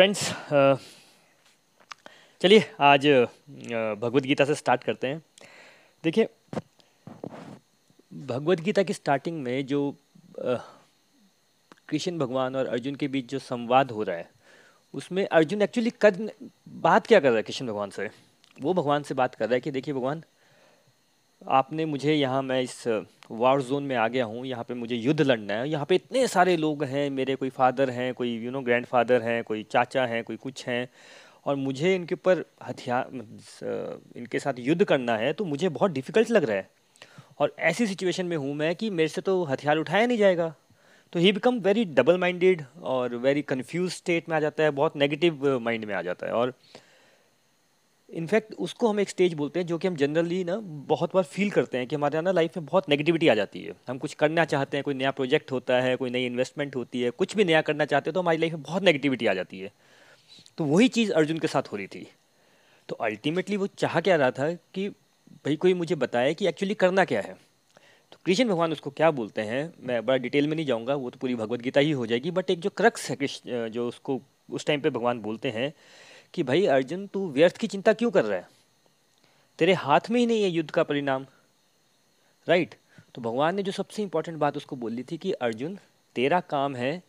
Friends चलिए आज भगवत गीता से स्टार्ट करते हैं। देखिए, भगवत गीता की स्टार्टिंग में जो कृष्ण भगवान और अर्जुन के बीच जो संवाद हो रहा है, उसमें अर्जुन एक्चुअली कर बात क्या कर रहा है कृष्ण भगवान से? वो भगवान से बात कर रहा है कि देखिए भगवान आपने मुझे यहाँ मैं इस वार जोन में आ गया हूँ, यहाँ पे मुझे युद्ध लड़ना है। यहाँ पे इतने सारे लोग हैं, मेरे कोई फादर हैं, कोई यू नो ग्रैंड फादर हैं, कोई चाचा हैं, कोई कुछ हैं। और मुझे इनके ऊपर हथियार इनके साथ युद्ध करना है तो मुझे बहुत डिफ़िकल्ट लग रहा है। और ऐसी सिचुएशन में हूँ मैं कि मेरे से तो हथियार उठाया नहीं जाएगा। तो ही बिकम वेरी डबल माइंडेड और वेरी कन्फ्यूज़ स्टेट में आ जाता है, बहुत नेगेटिव माइंड में आ जाता है। और इनफैक्ट उसको हम एक स्टेज बोलते हैं जो कि हम जनरली ना बहुत बार फील करते हैं कि हमारे ना लाइफ में बहुत नेगेटिविटी आ जाती है। हम कुछ करना चाहते हैं, कोई नया प्रोजेक्ट होता है, कोई नई इन्वेस्टमेंट होती है, कुछ भी नया करना चाहते हैं तो हमारी लाइफ में बहुत नेगेटिविटी आ जाती है। तो वही चीज़ अर्जुन के साथ हो रही थी। तो अल्टीमेटली वो चाह क्या रहा था कि भाई कोई मुझे बताए कि एक्चुअली करना क्या है। तो कृष्ण भगवान उसको क्या बोलते हैं, मैं बड़ा डिटेल में नहीं जाऊँगा, वो तो पूरी भगवत गीता ही हो जाएगी बट एक जो क्रक्स है कृष्ण, जो उसको उस टाइम पर भगवान बोलते हैं कि भाई अर्जुन, तू व्यर्थ की चिंता क्यों कर रहा है? तेरे हाथ में ही नहीं है युद्ध का परिणाम। राइट तो भगवान ने जो सबसे इंपॉर्टेंट बात उसको बोली थी कि अर्जुन, तेरा काम है,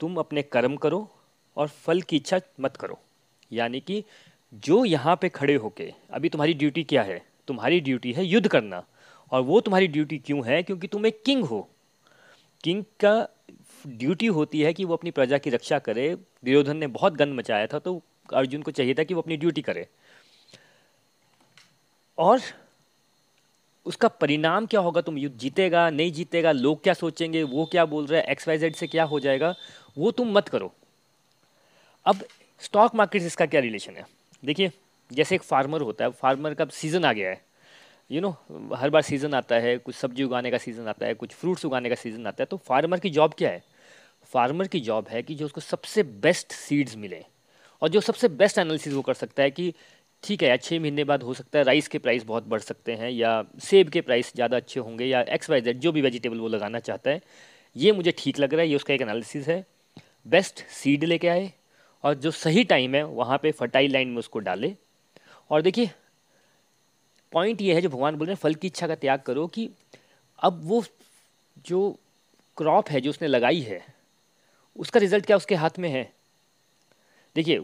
तुम अपने कर्म करो और फल की इच्छा मत करो। यानी कि जो यहाँ पे खड़े होके, अभी तुम्हारी ड्यूटी क्या है? तुम्हारी ड्यूटी है युद्ध करना। और वो तुम्हारी ड्यूटी क्यों है? क्योंकि तुम एक किंग हो। किंग का ड्यूटी होती है कि वो अपनी प्रजा की रक्षा करे। दुर्योधन ने बहुत गंद मचाया था तो अर्जुन को चाहिए था कि वो अपनी ड्यूटी करे। और उसका परिणाम क्या होगा? तुम युद्ध जीतेगा नहीं जीतेगा लोग क्या सोचेंगे वो क्या बोल रहे हैं एक्स वाई जेड से क्या हो जाएगा वो तुम मत करो। अब स्टॉक मार्केट से इसका क्या रिलेशन है? देखिए जैसे एक फार्मर होता है फार्मर का सीज़न आ गया है। यू you नो know, हर बार सीज़न आता है कुछ सब्ज़ी उगाने का सीज़न आता है कुछ फ्रूट्स उगाने का सीज़न आता है तो फार्मर की जॉब क्या है? फार्मर की जॉब है कि जो उसको सबसे बेस्ट सीड्स मिले। और जो सबसे बेस्ट एनालिसिस वो कर सकता है कि, ठीक है या छः महीने बाद हो सकता है राइस के प्राइस बहुत बढ़ सकते हैं या सेब के प्राइस ज़्यादा अच्छे होंगे या एक्स वाई जेड जो भी वेजिटेबल वो लगाना चाहता है, ये मुझे ठीक लग रहा है, ये उसका एक एनालिसिस है। बेस्ट सीड लेके आए और जो सही टाइम है, वहाँ पे फर्टाइल लाइन में उसको डाले। और देखिए पॉइंट ये है जो भगवान बोल रहे हैं, फल की इच्छा का त्याग करो कि अब वो जो क्रॉप है जो उसने लगाई है, उसका रिज़ल्ट क्या उसके हाथ में है? देखिए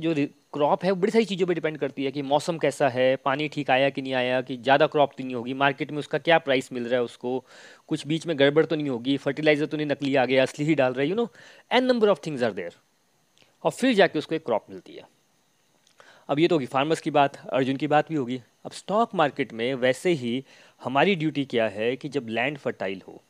जो क्रॉप है, वो बड़ी सारी चीज़ों पे डिपेंड करती है कि मौसम कैसा है, पानी ठीक आया कि नहीं आया, कि ज़्यादा क्रॉप तो नहीं होगी मार्केट में उसका क्या प्राइस मिल रहा है उसको, कुछ बीच में गड़बड़ तो नहीं होगी फर्टिलाइज़र तो नहीं नकली आ गया, असली ही डाल रहा है you know an number of things are there और फिर जाके उसको एक क्रॉप मिलती है। अब ये तो होगी फार्मर्स की बात, अर्जुन की बात भी होगी। अब स्टॉक मार्केट में वैसे ही हमारी ड्यूटी क्या है कि जब लैंड फर्टाइल हो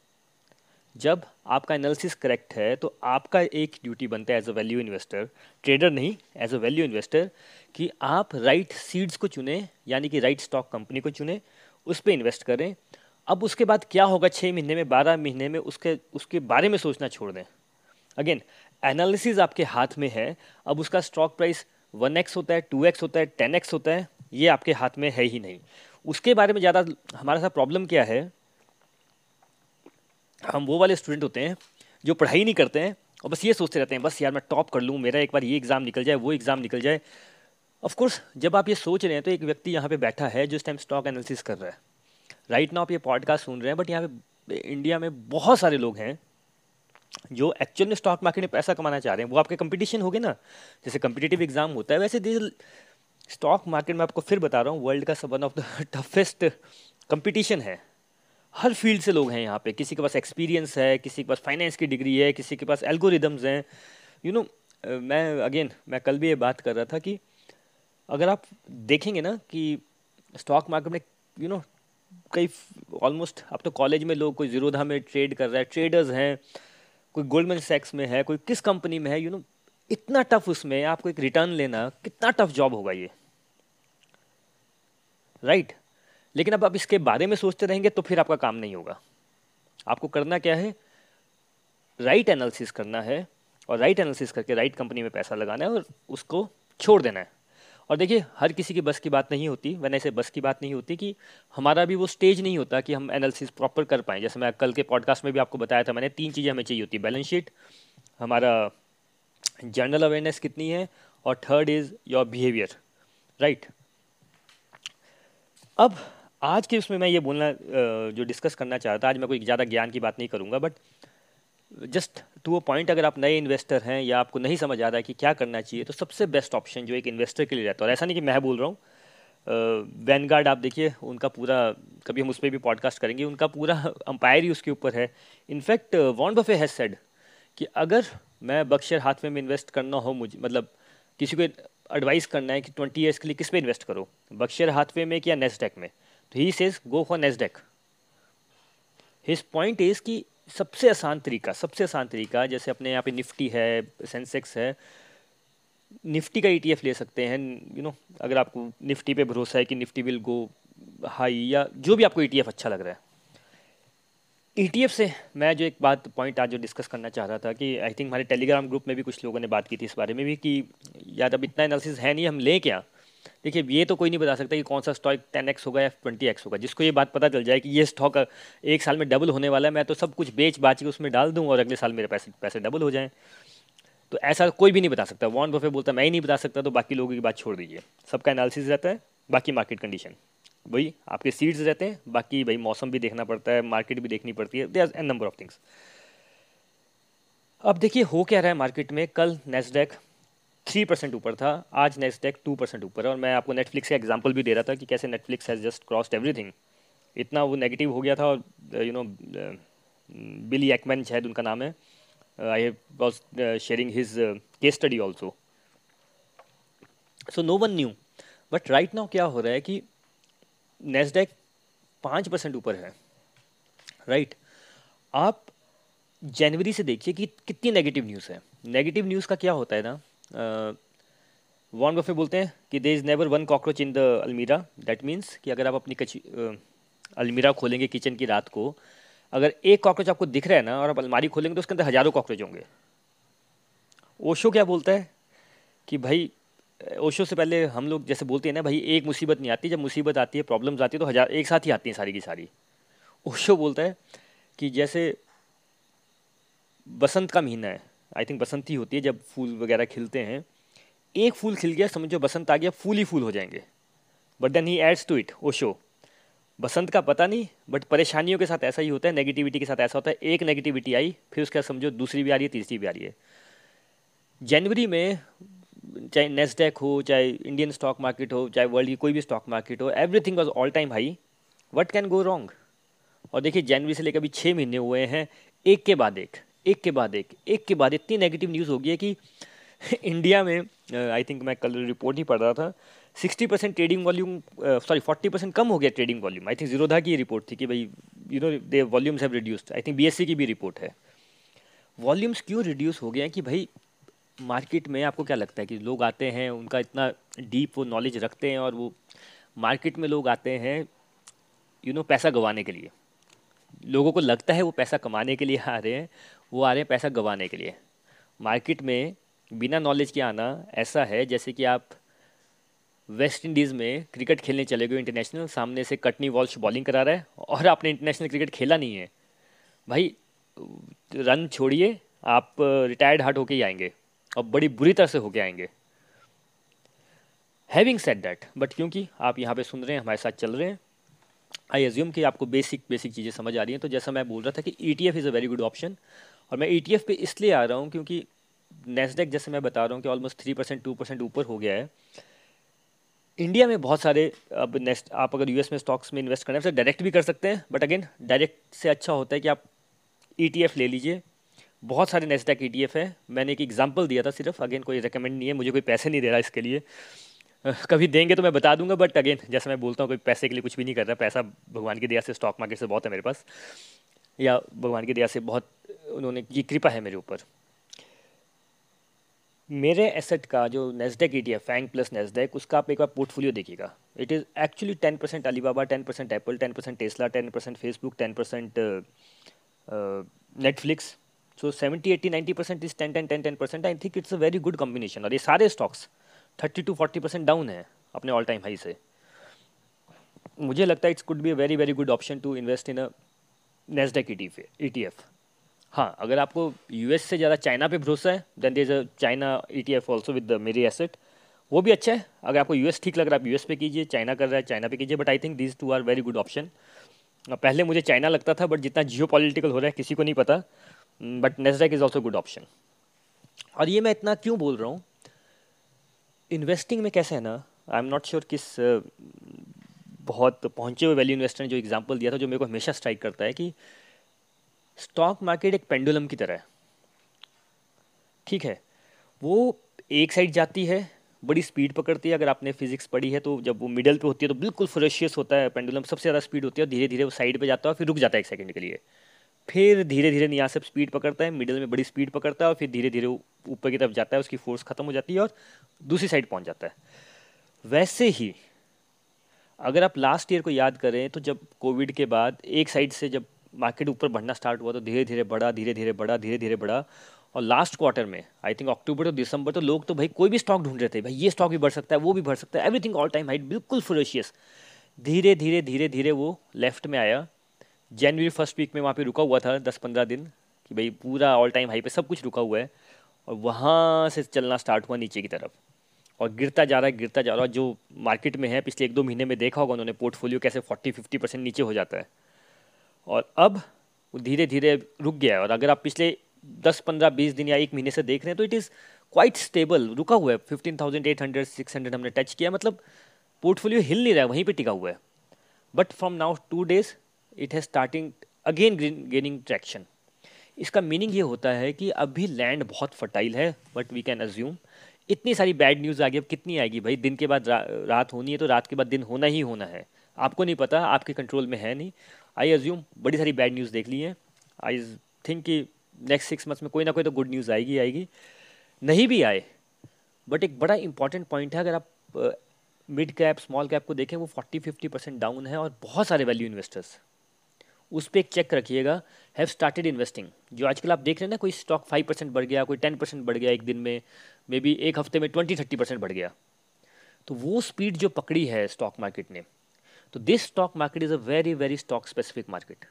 जब आपका एनालिसिस करेक्ट है तो आपका एक ड्यूटी बनता है as a value investor trader नहीं एज अ वैल्यू इन्वेस्टर कि आप राइट right सीड्स को चुने, यानी कि राइट स्टॉक कंपनी को चुने, उस पर इन्वेस्ट करें। अब उसके बाद क्या होगा छः महीने में, बारह महीने में, उसके उसके बारे में सोचना छोड़ दें। अगेन एनालिसिस आपके हाथ में है, अब उसका स्टॉक प्राइस वन एक्स होता है टू एक्स होता है टेन एक्स होता है, ये आपके हाथ में है ही नहीं। उसके बारे में ज़्यादा, हमारा सा प्रॉब्लम क्या है हम वो वाले स्टूडेंट होते हैं जो पढ़ाई नहीं करते हैं और बस ये सोचते रहते हैं, बस यार मैं टॉप कर लूँ, मेरा एक बार ये एग्ज़ाम निकल जाए, वो एग्ज़ाम निकल जाए। ऑफ़ कोर्स जब आप ये सोच रहे हैं तो एक व्यक्ति यहाँ पे बैठा है जो इस टाइम स्टॉक एनालिसिस कर रहा है। राइट नाउ आप ये पॉडकास्ट सुन रहे हैं बट यहाँ पे इंडिया में बहुत सारे लोग हैं जो एक्चुअल में स्टॉक मार्केट में पैसा कमाना चाह रहे हैं। वो आपके कंपटीशन हो गए ना? जैसे कंपिटेटिव एग्ज़ाम होता है, वैसे स्टॉक मार्केट में आपको फिर बता रहा हूँ वर्ल्ड का सब one of the toughest competition है। हर फ़ील्ड से लोग हैं यहाँ पे। किसी के पास एक्सपीरियंस है किसी के पास फाइनेंस की डिग्री है किसी के पास एल्गोरिदम्स हैं। यू नो मैं अगेन मैं कल भी ये बात कर रहा था कि अगर आप देखेंगे ना कि स्टॉक मार्केट में यू नो कई ऑलमोस्ट अब तो कॉलेज में लोग कोई जीरोधा में ट्रेड कर रहा है ट्रेडर्स हैं कोई गोल्डमैन सेक्स में है कोई किस कंपनी में है यू you नो know, इतना टफ उसमें आपको एक रिटर्न लेना कितना टफ जॉब होगा ये। Right right? लेकिन अब आप इसके बारे में सोचते रहेंगे तो फिर आपका काम नहीं होगा। आपको करना क्या है? राइट एनालिसिस करना है और राइट एनालिसिस करके राइट कंपनी में पैसा लगाना है और उसको छोड़ देना है। और देखिए, हर किसी की बस की बात नहीं होती। वैसे ऐसे बस की बात नहीं होती कि हमारा भी वो स्टेज नहीं होता कि हम एनालिसिस प्रॉपर कर पाएँ। जैसे मैं कल के पॉडकास्ट में भी आपको बताया था, मैंने तीन चीज़ें हमें चाहिए होती। बैलेंस शीट हमारा जनरल अवेयरनेस कितनी है और third is your behaviour right अब आज के उसमें मैं ये बोलना जो डिस्कस करना चाहता आज मैं कोई ज़्यादा ज्ञान की बात नहीं करूँगा but just to a point अगर आप नए इन्वेस्टर हैं या आपको नहीं समझ आ रहा है कि क्या करना चाहिए तो सबसे बेस्ट ऑप्शन जो एक इन्वेस्टर के लिए रहता है। और ऐसा नहीं कि मैं बोल रहा हूँ वैनगार्ड आप देखिए, उनका पूरा, कभी हम उस पर भी पॉडकास्ट करेंगे, उनका पूरा अंपायर ही उसके ऊपर है। इनफैक्ट वॉन्ड बफे हैज़ सेड कि अगर मैं बक्शर हाथ में इन्वेस्ट करना हो मुझे मतलब किसी को एडवाइस करना है कि ट्वेंटी ईयर्स के लिए किस पे इन्वेस्ट करो? बक्शर हाथवे में या नेस्डेक में? He says go for Nasdaq his point is कि सबसे आसान तरीका, सबसे आसान तरीका, जैसे अपने यहाँ पे निफ्टी है, सेंसेक्स है, निफ्टी का ETF ले सकते हैं यू नो अगर आपको निफ्टी पे भरोसा है कि निफ्टी विल गो हाई या जो भी आपको ETF अच्छा लग रहा है। ETF से मैं जो एक बात पॉइंट आज जो डिस्कस करना चाह रहा था कि आई थिंक हमारे टेलीग्राम ग्रुप में भी कुछ लोगों ने बात की थी इस बारे में भी कि यार अब इतना एनालिसिस है नहीं, हम लें क्या? देखिए, ये तो कोई नहीं बता सकता कि कौन सा स्टॉक टेन एक्स होगा या ट्वेंटी एक्स होगा। जिसको ये बात पता चल जाए कि ये स्टॉक एक साल में डबल होने वाला है, मैं तो सब कुछ बेच बाच के उसमें डाल दूँ और अगले साल मेरे पैसे पैसे डबल हो जाएँ। तो ऐसा कोई भी नहीं बता सकता। वॉन बफे बोलता, मैं ही नहीं बता सकता तो बाकी लोगों की बात छोड़ दीजिए। सबका एनालिसिस रहता है, बाकी मार्केट कंडीशन वही, आपके सीड्स रहते हैं, बाकी भाई मौसम भी देखना पड़ता है मार्केट भी देखनी पड़ती है। There an number of things अब देखिए, हो क्या रहा है मार्केट में? कल नेस्डेक थ्री परसेंट ऊपर था, आज नेस्डेक टू परसेंट ऊपर है और मैं आपको नेटफ्लिक्स का एग्जांपल भी दे रहा था कि कैसे Netflix has just crossed everything इतना वो नेगेटिव हो गया था और यू नो बिली एक्मैन शायद उनका नाम है। I was sharing his case study also so no one knew but right now क्या हो रहा है कि नेस्डेक पाँच परसेंट ऊपर है। Right right? आप जनवरी से देखिए कि कितनी नेगेटिव न्यूज़ है। नेगेटिव न्यूज़ का क्या होता है ना? वॉन बफे बोलते हैं कि there is never one cockroach in the अलमीरा दैट मीन्स कि अगर आप अपनी कची अलमीरा खोलेंगे किचन की रात को, अगर एक कॉकरोच आपको दिख रहा है ना और आप अलमारी खोलेंगे तो उसके अंदर हज़ारों कॉकरोच होंगे। ओशो क्या बोलता है कि भाई, ओशो से पहले हम लोग जैसे बोलते हैं ना, भाई, एक मुसीबत नहीं आती, जब मुसीबत आती है प्रॉब्लम्स आती है तो हज़ार, एक साथ ही आती हैं सारी की सारी। ओशो बोलता है कि जैसे बसंत का महीना है आई थिंक बसंत ही होती है जब फूल वगैरह खिलते हैं। एक फूल खिल गया, समझो बसंत आ गया, फूल ही फूल हो जाएँगे। But then he adds to it ओ शो बसंत का पता नहीं बट परेशानियों के साथ ऐसा ही होता है नेगेटिविटी के साथ ऐसा होता है। एक नेगेटिविटी आई, फिर उसके बाद समझो दूसरी भी आ रही है, तीसरी भी आ रही है। जनवरी में, चाहे नेस्डेक हो, चाहे इंडियन स्टॉक मार्केट हो, चाहे वर्ल्ड की कोई भी स्टॉक मार्केट हो everything was all time high what can go wrong और देखिए, जनवरी से लेकर अभी छः महीने हुए हैं, एक के बाद एक। एक के बाद एक एक के बाद इतनी नेगेटिव न्यूज़ हो गई है कि इंडिया में आई थिंक मैं कल रिपोर्ट ही पढ़ रहा था sixty percent trading volume sorry forty percent कम हो गया trading volume I think Zerodha की रिपोर्ट थी कि भाई you know they volumes have reduced I think B की भी रिपोर्ट है. वॉल्यूम्स क्यों रिड्यूस हो गए हैं कि भाई मार्केट में आपको क्या लगता है कि लोग आते हैं, उनका इतना डीप वो नॉलेज रखते हैं और वो मार्केट में लोग आते हैं यू नो पैसा गंवाने के लिए. लोगों को लगता है वो पैसा कमाने के लिए आ रहे हैं, वो आ रहे हैं पैसा गंवाने के लिए। मार्केट में बिना नॉलेज के आना ऐसा है जैसे कि आप वेस्ट इंडीज़ में क्रिकेट खेलने चले गए इंटरनेशनल सामने से कटनी वॉल्श बॉलिंग करा रहा है और आपने इंटरनेशनल क्रिकेट खेला नहीं है। भाई रन छोड़िए, आप रिटायर्ड हार्ट होके ही आएँगे और बड़ी बुरी तरह से होके आएँगे। हैविंग सेट दैट बट क्योंकि आप यहाँ पे सुन रहे हैं, हमारे साथ चल रहे हैं आई एज्यूम कि आपको बेसिक बेसिक चीज़ें समझ आ रही हैं। तो जैसा मैं बोल रहा था कि E T F is a very good option और मैं ई टी एफ़ पे इसलिए आ रहा हूँ क्योंकि नेस्डेक जैसे मैं बता रहा हूँ कि almost three percent two percent ऊपर हो गया है। इंडिया में बहुत सारे, अब नेस्ट आप अगर यूएस में स्टॉक्स में इन्वेस्ट करना है तो डायरेक्ट भी कर सकते हैं। बट अगेन डायरेक्ट से अच्छा होता है कि आप ई टी एफ़ ले लीजिए। बहुत सारे नेस्डेक ई टी है। मैंने एक एग्ज़ाम्पल दिया था सिर्फ़। अगेन कोई रिकमेंड नहीं है। मुझे कोई पैसे नहीं दे रहा इसके लिए। कभी देंगे तो मैं बता दूँगा बट अगेन जैसे मैं बोलता हूँ, कोई पैसे के लिए कुछ भी नहीं कर रहा, पैसा भगवान की दया से स्टॉक मार्केट से बहुत है मेरे पास। या भगवान की दया से बहुत, उन्होंने, ये कृपा है मेरे ऊपर। मेरे एसेट का जो Nasdaq E T FANG plus Nasdaq उसका आप एक बार पोर्टफोलियो देखिएगा। It is actually ten percent Alibaba ten percent Apple ten percent Tesla ten percent Facebook ten percent Netflix so seventy eighty ninety percent is ten ten ten ten percent I think it's a very good combination और ये सारे stocks thirty to forty percent down है अपने all time high से। मुझे लगता है it's could be a very very good option to invest in a Nasdaq E T F हाँ अगर आपको यूएस से ज़्यादा चाइना पे भरोसा है then there a China E T F also with Mirae Asset वो भी अच्छा है, अगर आपको यूएस ठीक लग रहा है, आप यूएस पे कीजिए चाइना कर रहा है चाइना पे कीजिए but I think these two are very good option पहले मुझे चाइना लगता था बट जितना जियो पॉलिटिकल हो रहा है, किसी को नहीं पता। But Nasdaq is also good option और ये मैं इतना क्यों बोल रहा हूँ? इन्वेस्टिंग में कैसे है ना आई एम नॉट श्योर किस बहुत पहुँचे हुए वैल्यू इन्वेस्टर ने जो एग्जांपल दिया था, जो मेरे को हमेशा स्ट्राइक करता है कि स्टॉक मार्केट एक पेंडुलम की तरह है। ठीक है? वो एक साइड जाती है, बड़ी स्पीड पकड़ती है, अगर आपने फिजिक्स पढ़ी है तो जब वो मिडल पे होती है तो बिल्कुल फ्रेशियस होता है पेंडुलम सबसे ज़्यादा स्पीड होती है और धीरे धीरे वो साइड पे जाता है फिर रुक जाता है एक सेकंड के लिए। फिर धीरे धीरे से स्पीड पकड़ता है मिडल में बड़ी स्पीड पकड़ता है और फिर धीरे धीरे ऊपर की तरफ़ जाता है, उसकी फोर्स खत्म हो जाती है और दूसरी साइड पहुँच जाता है। वैसे ही, अगर आप लास्ट ईयर को याद करें तो जब कोविड के बाद एक साइड से जब मार्केट ऊपर बढ़ना स्टार्ट हुआ तो धीरे धीरे बढ़ा धीरे धीरे बढ़ा धीरे धीरे बढ़ा और लास्ट क्वार्टर में आई थिंक अक्टूबर तो दिसंबर तो लोग तो भाई कोई भी स्टॉक ढूंढ रहे थे, भाई ये स्टॉक भी बढ़ सकता है, वो भी बढ़ सकता है एवरीथिंग ऑल टाइम हाइट बिल्कुल फ्रोशियस धीरे धीरे धीरे धीरे वो लेफ़्ट में आया जनवरी फ़र्स्ट वीक में वहाँ पे रुका हुआ था दस पंद्रह दिन, कि भाई पूरा ऑल टाइम हाई पे सब कुछ रुका हुआ है, और वहाँ से चलना स्टार्ट हुआ नीचे की तरफ़। और गिरता जा रहा है, गिरता जा रहा है जो मार्केट में है, पिछले एक दो महीने में देखा होगा उन्होंने पोर्टफोलियो कैसे फोर्टी फिफ्टी परसेंट नीचे हो जाता है। और अब वो धीरे धीरे रुक गया है, और अगर आप पिछले दस पंद्रह बीस दिन या एक महीने से देख रहे हैं तो इट इज़ क्वाइट स्टेबल रुका हुआ है। Fifteen thousand eight hundred six hundred हमने टच किया मतलब पोर्टफोलियो हिल नहीं रहा है वहीं पर टिका हुआ है। But from now two days it has starting again gaining traction इसका मीनिंग ये होता है कि अभी लैंड बहुत फर्टाइल है बट वी कैन अज्यूम इतनी सारी बैड न्यूज़ आ गई अब कितनी आएगी? भाई दिन के बाद रा, रात होनी है तो रात के बाद दिन होना ही होना है। आपको नहीं पता आपके कंट्रोल में है नहीं। आई अज्यूम बड़ी सारी बैड न्यूज़ देख ली है। आई थिंक कि नेक्स्ट सिक्स मंथ्स में कोई ना कोई तो गुड न्यूज़ आएगी आएगी। नहीं भी आए बट एक बड़ा इंपॉर्टेंट पॉइंट है अगर आप मिड कैप स्मॉल कैप को देखें वो फोर्टी फिफ्टी परसेंट डाउन है और बहुत सारे वैल्यू इन्वेस्टर्स उस पर चेक रखिएगा हैव स्टार्टेड इन्वेस्टिंग जो आजकल आप देख रहे हैं ना, कोई स्टॉक फाइव परसेंट बढ़ गया, कोई टेन परसेंट बढ़ गया एक दिन में मे बी एक हफ़्ते में ट्वेंटी थर्टी परसेंट बढ़ गया। तो वो स्पीड जो पकड़ी है स्टॉक मार्केट ने तो this stock market is a very very stock specific market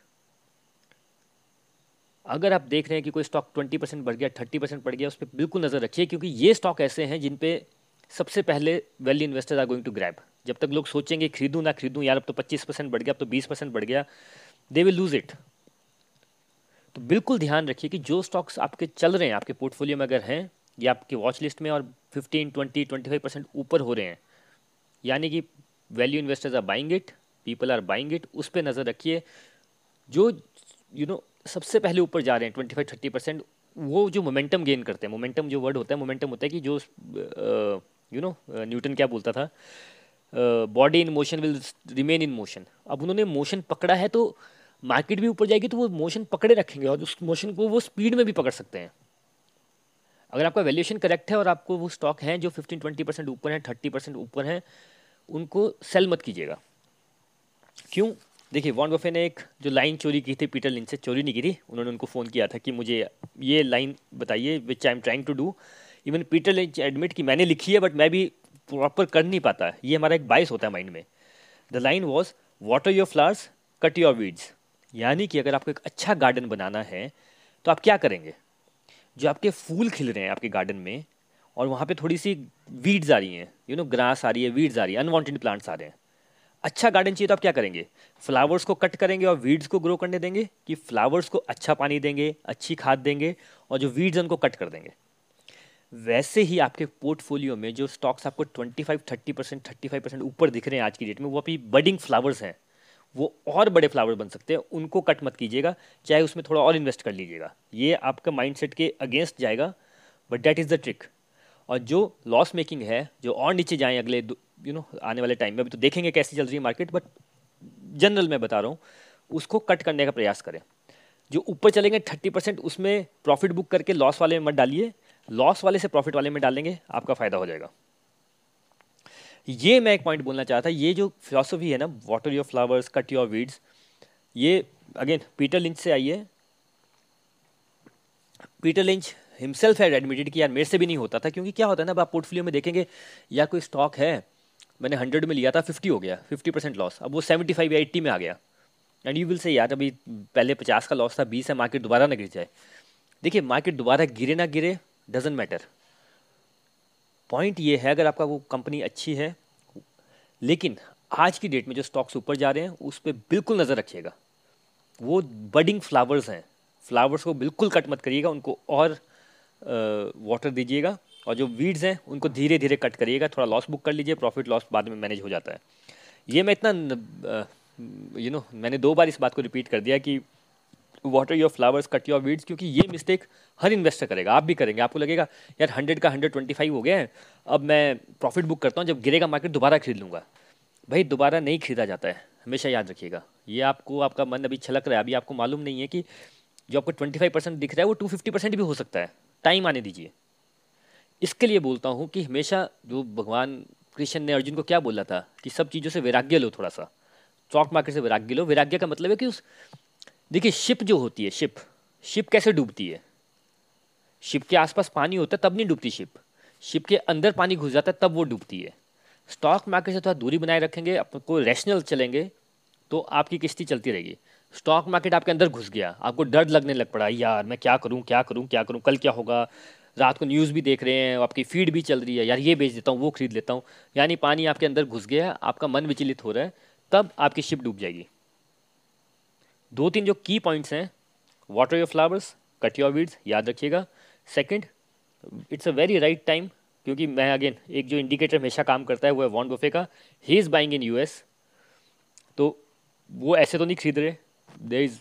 अगर आप देख रहे हैं कि कोई स्टॉक ट्वेंटी परसेंट बढ़ गया थर्टी परसेंट बढ़ गया, उस पर बिल्कुल नज़र रखिए, क्योंकि ये स्टॉक ऐसे हैं जिन पे सबसे पहले value investors are going to grab जब तक लोग सोचेंगे, खरीदूं ना खरीदूँ, यार अब तो पच्चीस परसेंट बढ़ गया, अब तो बीस परसेंट बढ़ गया दे विल लूज इट तो बिल्कुल ध्यान रखिए कि जो स्टॉक्स आपके चल रहे हैं आपके पोर्टफोलियो में अगर हैं या आपके वॉच लिस्ट में और fifteen twenty twenty five percent ऊपर हो रहे हैं यानी कि value investors are buying it people are buying it उस पर नज़र रखिए। जो यू you नो know, सबसे पहले ऊपर जा रहे हैं ट्वेंटी फाइव थर्टी परसेंट वो जो मोमेंटम गेन करते हैं मोमेंटम जो वर्ड होता है मोमेंटम होता है कि जो यू नो न्यूटन क्या बोलता था? Body in motion will remain in motion अब उन्होंने मोशन पकड़ा है तो मार्केट भी ऊपर जाएगी तो वो मोशन पकड़े रखेंगे और उस मोशन को वो स्पीड में भी पकड़ सकते हैं। अगर आपका वैल्यूएशन करेक्ट है और आपको वो स्टॉक हैं जो फिफ्टीन ट्वेंटी परसेंट ऊपर हैं थर्टी परसेंट ऊपर हैं, उनको सेल मत कीजिएगा। क्यों? देखिए वॉन बफे ने एक जो लाइन चोरी की थी पीटर लिंच से चोरी नहीं की थी, उन्होंने उनको फ़ोन किया था कि मुझे ये लाइन बताइए which I am trying to do even Peter Lynch admit कि मैंने लिखी है बट मैं भी प्रॉपर कर नहीं पाता। है ये हमारा एक बाइस होता है माइंड में। The line was water your flowers cut your weeds यानी कि अगर आपको एक अच्छा गार्डन बनाना है तो आप क्या करेंगे? जो आपके फूल खिल रहे हैं आपके गार्डन में, और वहाँ पे थोड़ी सी वीड्स आ रही हैं यू नो ग्रास आ रही है वीड्स आ रही है अनवांटेड प्लांट्स आ रहे हैं। अच्छा गार्डन चाहिए तो आप क्या करेंगे? फ्लावर्स को कट करेंगे और वीड्स को ग्रो करने देंगे, कि फ्लावर्स को अच्छा पानी देंगे, अच्छी खाद देंगे, और जो वीड्स उनको कट कर देंगे। वैसे ही आपके पोर्टफोलियो में जो स्टॉक्स आपको 25 30 परसेंट थर्टी फाइव परसेंट ऊपर दिख रहे हैं आज की डेट में वो अभी बडिंग फ्लावर्स हैं। वो और बड़े फ्लावर बन सकते हैं उनको कट मत कीजिएगा चाहे उसमें थोड़ा और इन्वेस्ट कर लीजिएगा। ये आपका माइंडसेट के अगेंस्ट जाएगा but that is the trick और जो लॉस मेकिंग है जो और नीचे जाएँ अगले यू नो know, आने वाले टाइम में अभी तो देखेंगे कैसी चल रही है मार्केट बट जनरल मैं बता रहा हूँ उसको कट करने का प्रयास करें। जो ऊपर चलेंगे थर्टी परसेंट उसमें प्रॉफिट बुक करके लॉस वाले में मत डालिए लॉस वाले से प्रॉफिट वाले में डालेंगे, आपका फ़ायदा हो जाएगा। ये मैं एक पॉइंट बोलना चाहता ये जो फिलोसफी है ना water your flowers cut your weeds ये अगेन पीटर लिंच से आई है। पीटर लिंच हिमसेल्फ है एडमिटेड कि यार, मेरे से भी नहीं होता था, क्योंकि क्या होता है ना, अब आप पोर्टफोलियो में देखेंगे, या कोई स्टॉक है, मैंने हंड्रेड में लिया था फिफ्टी हो गया फिफ्टी परसेंट लॉस अब वो सेवेंटी फाइव या एट्टी में आ गया। एंड यू विल से यार, अभी पहले पचास का लॉस था, बीस है मार्केट दोबारा ना गिर जाए। देखिए मार्केट दोबारा गिरे ना गिरे डजेंट मैटर पॉइंट ये है, अगर आपका वो कंपनी अच्छी है, लेकिन आज की डेट में जो स्टॉक्स ऊपर जा रहे हैं, उस पर बिल्कुल नज़र रखिएगा। वो बडिंग फ्लावर्स हैं। फ्लावर्स को बिल्कुल कट मत करिएगा, उनको और वाटर दीजिएगा, और जो वीड्स हैं, उनको धीरे धीरे कट करिएगा। थोड़ा लॉस बुक कर लीजिए प्रॉफिट लॉस बाद में मैनेज हो जाता है। ये मैं इतना यू नो मैंने दो बार इस बात को रिपीट कर दिया कि water your flowers cut your weeds क्योंकि ये मिस्टेक हर इन्वेस्टर करेगा, आप भी करेंगे। आपको लगेगा, यार हंड्रेड का हंड्रेड ट्वेंटी फाइव हो गया है, अब मैं प्रॉफिट बुक करता हूँ, जब गिरेगा मार्केट दोबारा खरीद लूँगा। भाई, दोबारा नहीं खरीदा जाता है। हमेशा याद रखिएगा। ये आपको, आपका मन अभी छलक रहा है। अभी आपको मालूम नहीं है कि जो आपको ट्वेंटी फाइव परसेंट दिख रहा है, वो टू फिफ्टी परसेंट भी हो सकता है। टाइम आने दीजिए। इसके लिए बोलता हूँ कि हमेशा जो भगवान कृष्ण ने अर्जुन को क्या बोला था कि सब चीज़ों से वैराग्य लो थोड़ा सा। स्टॉक मार्केट से वैराग्य लो। वैराग्य का मतलब है कि उस देखिए शिप जो होती है शिप शिप कैसे डूबती है? शिप के आसपास पानी होता है, तब नहीं डूबती शिप शिप के अंदर पानी घुस जाता है, तब वो डूबती है. स्टॉक मार्केट से थोड़ा दूरी बनाए रखेंगे आपको रैशनल चलेंगे तो आपकी किश्ती चलती रहेगी. स्टॉक मार्केट आपके अंदर घुस गया, आपको डर लगने लग पड़ा, यार, मैं क्या करूँ क्या करूँ क्या करूँ, कल क्या होगा? रात को न्यूज़ भी देख रहे हैं, आपकी फ़ीड भी चल रही है, यार, ये बेच देता हूँ, वो खरीद लेता हूँ. यानी पानी आपके अंदर घुस गया, आपका मन विचलित हो रहा है, तब आपकी शिप डूब जाएगी. दो तीन जो की पॉइंट्स हैं water your flowers cut your weeds याद रखिएगा। Second it's a very right time क्योंकि मैं अगेन एक जो इंडिकेटर हमेशा काम करता है, वो है वॉन्ड बफे का। He is buying in US तो वो ऐसे तो नहीं खरीद रहे। देर इज़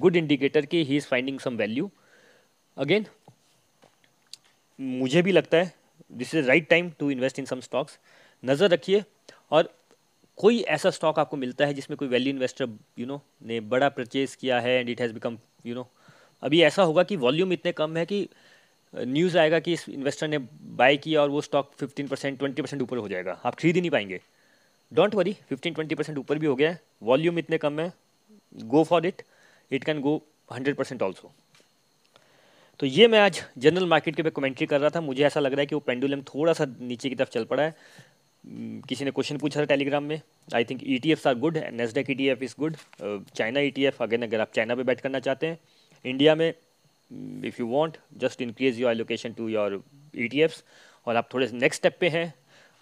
गुड इंडिकेटर कि he is finding some value again मुझे भी लगता है this is right time to invest in some stocks नज़र रखिए, और कोई ऐसा स्टॉक आपको मिलता है जिसमें कोई वैल्यू इन्वेस्टर यू नो ने बड़ा परचेज किया है and it has become you know अभी ऐसा होगा कि वॉल्यूम इतने कम है कि न्यूज़ आएगा कि इस इन्वेस्टर ने बाय किया और वो stock fifteen percent twenty percent ऊपर हो जाएगा। आप खरीद ही नहीं पाएँगे। Don't worry fifteen twenty percent ऊपर भी हो गया है। वॉल्यूम इतने कम है। Go for it it can go hundred percent also तो ये मैं आज जनरल मार्केट के पे कमेंट्री कर रहा था। मुझे ऐसा लग रहा है कि वो पेंडुलम थोड़ा सा नीचे की तरफ़ चल पड़ा है। किसी ने क्वेश्चन पूछा था टेलीग्राम में I think E T F are good Nasdaq E T F is good China E T F again अगर आप चाइना पे बैठ करना चाहते हैं इंडिया में if you want just increase your allocation to your E T Fs और आप थोड़े नेक्स्ट स्टेप पे हैं,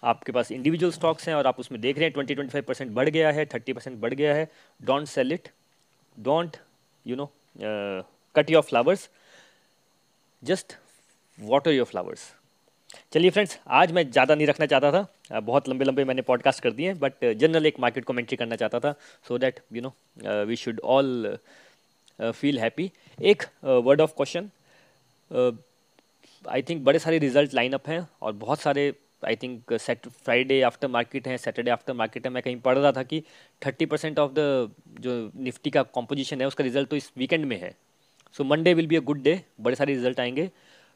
आपके पास इंडिविजुअल स्टॉक्स हैं, और आप उसमें देख रहे हैं ट्वेंटी ट्वेंटी फाइव परसेंट बढ़ गया है थर्टी परसेंट बढ़ गया है don't sell it don't you know cut your flowers just water your flowers चलिए फ्रेंड्स आज मैं ज़्यादा नहीं रखना चाहता था। बहुत लंबे लंबे मैंने पॉडकास्ट कर दिए बट जनरल एक मार्केट कमेंट्री करना चाहता था so that you know we should all feel happy एक word of question I think बड़े सारे रिज़ल्ट लाइन अप हैं, और बहुत सारे I think set Friday after market है सैटरडे आफ्टर मार्केट है। मैं कहीं पढ़ रहा था कि थर्टी परसेंट ऑफ़ द जो निफ्टी का कॉम्पोजिशन है, उसका रिज़ल्ट तो इस वीकेंड में है। So Monday will be a good day बड़े सारे रिज़ल्ट आएँगे।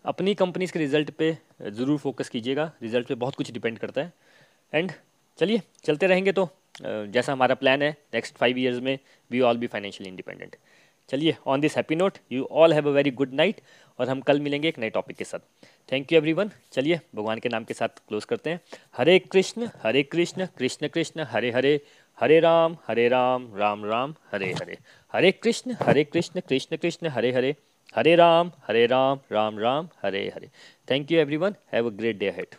अपनी कंपनीज़ के रिज़ल्ट पे ज़रूर फोकस कीजिएगा। रिज़ल्ट पे बहुत कुछ डिपेंड करता है। एंड चलिए, चलते रहेंगे तो जैसा हमारा प्लान है नेक्स्ट फाइव ईयर्स में we all be financially independent चलिए on this happy note you all have a very good night और हम कल मिलेंगे एक नए टॉपिक के साथ. थैंक यू एवरीवन चलिए, भगवान के नाम के साथ क्लोज करते हैं. हरे कृष्ण हरे कृष्ण कृष्ण कृष्ण, हरे हरे हरे राम हरे राम राम राम, हरे हरे. हरे कृष्ण हरे Krishna Krishna Krishna, Hare Hare. Hare Ram, Hare Ram, Ram Ram, Hare Hare. Thank you everyone. Have a great day ahead.